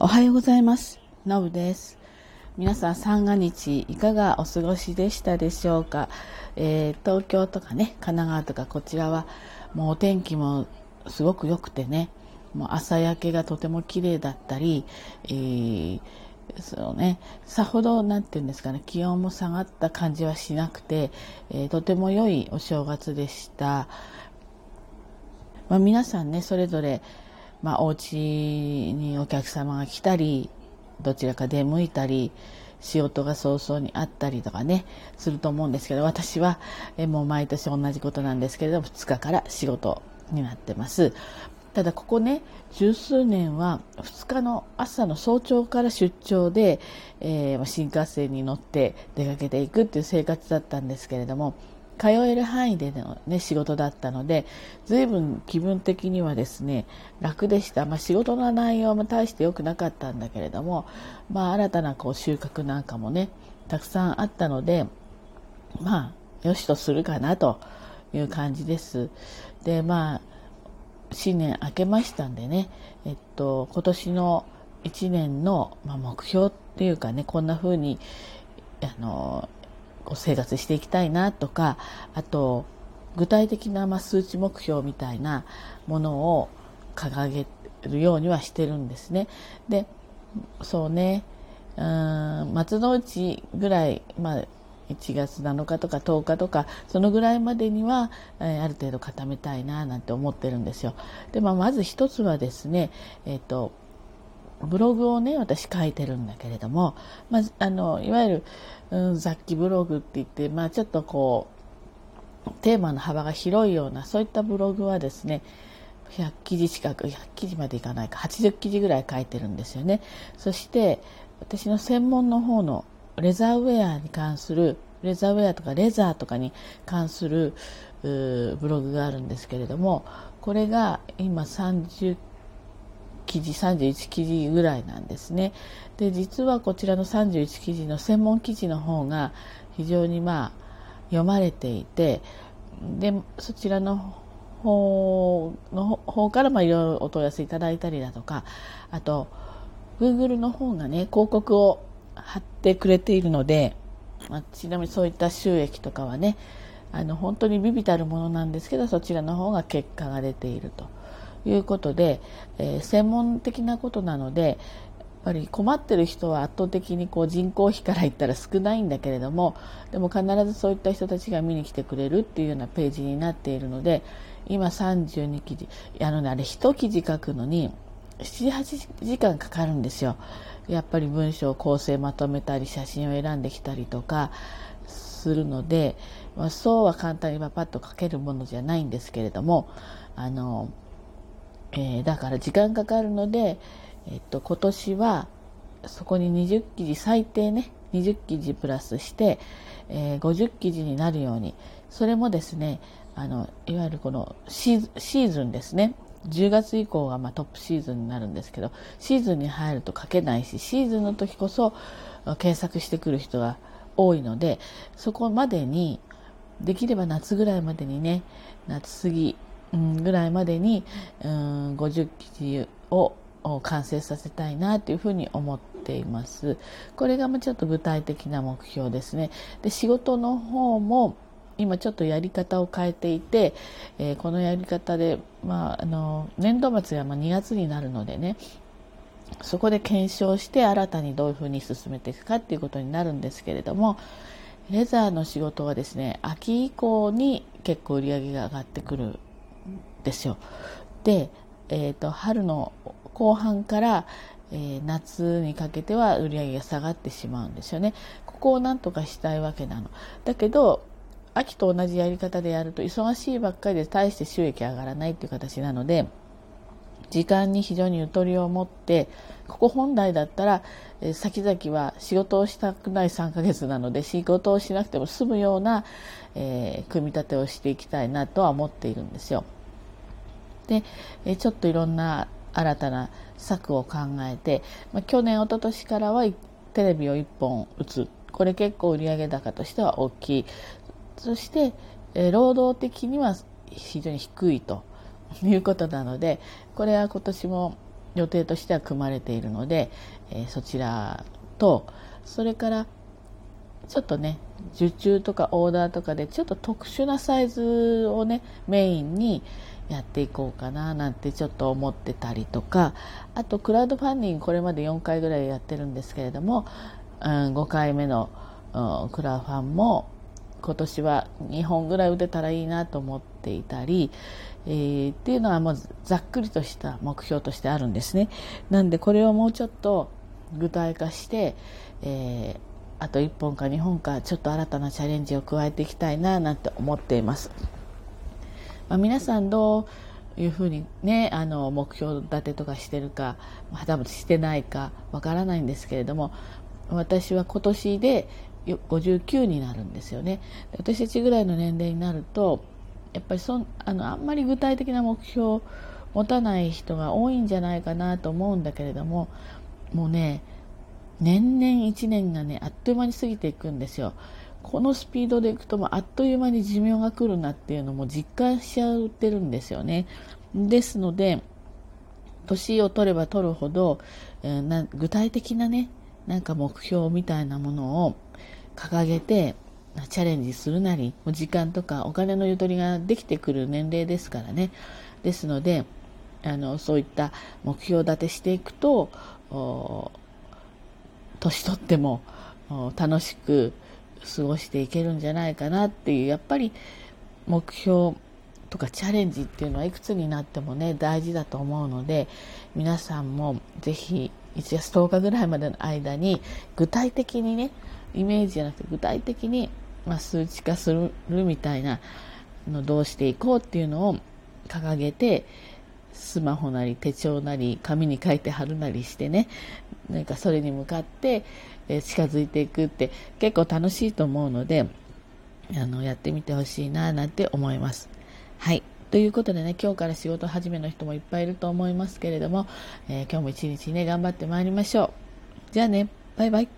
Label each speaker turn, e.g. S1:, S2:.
S1: おはようございます。のぶです。皆さん三が日いかがお過ごしでしたでしょうか、えー、東京とかね、神奈川とかこちらはもうお天気もすごく良くてね、もう朝焼けがとても綺麗だったり、えー、そうね、さほどなんて言うんですかね、気温も下がった感じはしなくて、えー、とても良いお正月でした。まあ、皆さんね、それぞれまあ、お家にお客様が来たりどちらか出向いたり仕事が早々にあったりとかねすると思うんですけど私はえもう毎年同じことなんですけれども2日から仕事になってます。ただここね十数年は2日の朝の早朝から出張で、えー、新幹線に乗って出かけていくっていう生活だったんですけれども通える範囲での、ね、仕事だったので随分気分的にはですね楽でした、まあ、仕事の内容も大して良くなかったんだけれども、まあ、新たなこう収穫なんかもねたくさんあったのでまあよしとするかなという感じです。でまあ新年明けましたんでね、えっと、今年の1年の、まあ、目標っていうかねこんな風にあの生活していきたいなとかあと具体的なま数値目標みたいなものを掲げるようにはしてるんですね。でそうねうん松の内ぐらい、まあ、1月7日とか10日とかそのぐらいまでには、えー、ある程度固めたいななんて思ってるんですよ。で、まあ、まず一つはですね、えっ、ー、とブログをね私書いてるんだけれども、まあ、あのいわゆる、うん、雑記ブログって言って、まあ、ちょっとこうテーマの幅が広いようなそういったブログはですね100記事近く100記事までいかないか80記事ぐらい書いてるんですよね。そして私の専門の方のレザーウェアに関するレザーウェアとかレザーとかに関するブログがあるんですけれどもこれが今30記事31記事ぐらいなんですね。で実はこちらの31記事の専門記事の方が非常にまあ読まれていてでそちらの方の方からまあいろいろお問い合わせいただいたりだとかあと Google の方がね広告を貼ってくれているので、まあ、ちなみにそういった収益とかはねあの本当にビビたるものなんですけどそちらの方が結果が出ていると。いうことで、えー、専門的なことなのでやっぱり困ってる人は圧倒的にこう人口比から言ったら少ないんだけれどもでも必ずそういった人たちが見に来てくれるっていうようなページになっているので今32記事あのねあれ1記事書くのに78時間かかるんですよ。やっぱり文章を構成まとめたり写真を選んできたりとかするので、まあ、そうは簡単にパパッと書けるものじゃないんですけれどもあのえー、だから時間かかるので、えっと、今年はそこに20記事最低ね20記事プラスして、えー、50記事になるようにそれもですねあのいわゆるこのシーズンですね。10月以降がまあトップシーズンになるんですけどシーズンに入ると書けないしシーズンの時こそ検索してくる人が多いのでそこまでにできれば夏ぐらいまでにね夏過ぎぐらいまでにうん50記事を完成させたいなというふうに思っています。これがちょっと具体的な目標ですね。で仕事の方も今ちょっとやり方を変えていて、えー、このやり方で、まあ、あの年度末がま2月になるのでねそこで検証して新たにどういうふうに進めていくかっていうことになるんですけれどもレザーの仕事はですね秋以降に結構売り上げが上がってくるですよ。で、えーと、春の後半から、えー、夏にかけては売り上げが下がってしまうんですよね。ここをなんとかしたいわけなの。だけど秋と同じやり方でやると忙しいばっかりで大して収益上がらないっていう形なので時間に非常にゆとりを持ってここ本来だったら、えー、先々は仕事をしたくない3ヶ月なので仕事をしなくても済むような、えー、組み立てをしていきたいなとは思っているんですよ。で、えちょっといろんな新たな策を考えて、まあ、去年一昨年からはテレビを1本打つ。これ結構売上高としては大きい。そして、え労働的には非常に低いと。いうことなのでこれは今年も予定としては組まれているので、え、そちらとそれからちょっとね受注とかオーダーとかでちょっと特殊なサイズをねメインにやっていこうかななんてちょっと思ってたりとかあとクラウドファンディングこれまで4回ぐらいやってるんですけれども、うん、5回目の、クラファンも今年は2本ぐらい打てたらいいなと思っていたり、えー、っていうのはもうざっくりとした目標としてあるんですね。なんでこれをもうちょっと具体化して、えー、あと1本か2本かちょっと新たなチャレンジを加えていきたいななんて思っています。まあ、皆さんどういうふうにねあの目標立てとかしてるかまだしてないかわからないんですけれども私は今年で59になるんですよね。私たちぐらいの年齢になるとやっぱりそあのあんまり具体的な目標を持たない人が多いんじゃないかなと思うんだけれどももうね年々1年がねあっという間に過ぎていくんですよ。このスピードでいくともあっという間に寿命が来るなっていうのも実感しちゃってるんですよね。ですので年を取れば取るほど、えー、具体的なねなんか目標みたいなものを掲げてチャレンジするなり時間とかお金のゆとりができてくる年齢ですからね。ですのであのそういった目標立てしていくと年取っても楽しく過ごしていけるんじゃないかなっていうやっぱり目標とかチャレンジっていうのはいくつになってもね大事だと思うので皆さんもぜひ1月10日ぐらいまでの間に具体的にねイメージじゃなくて具体的に、まあ、数値化するみたいなのどうしていこうっていうのを掲げてスマホなり手帳なり紙に書いて貼るなりしてねなんかそれに向かって近づいていくって結構楽しいと思うのであのやってみてほしいななんて思います。はいということでね今日から仕事始めの人もいっぱいいると思いますけれども、えー、今日も一日ね頑張ってまいりましょう。じゃあねバイバイ。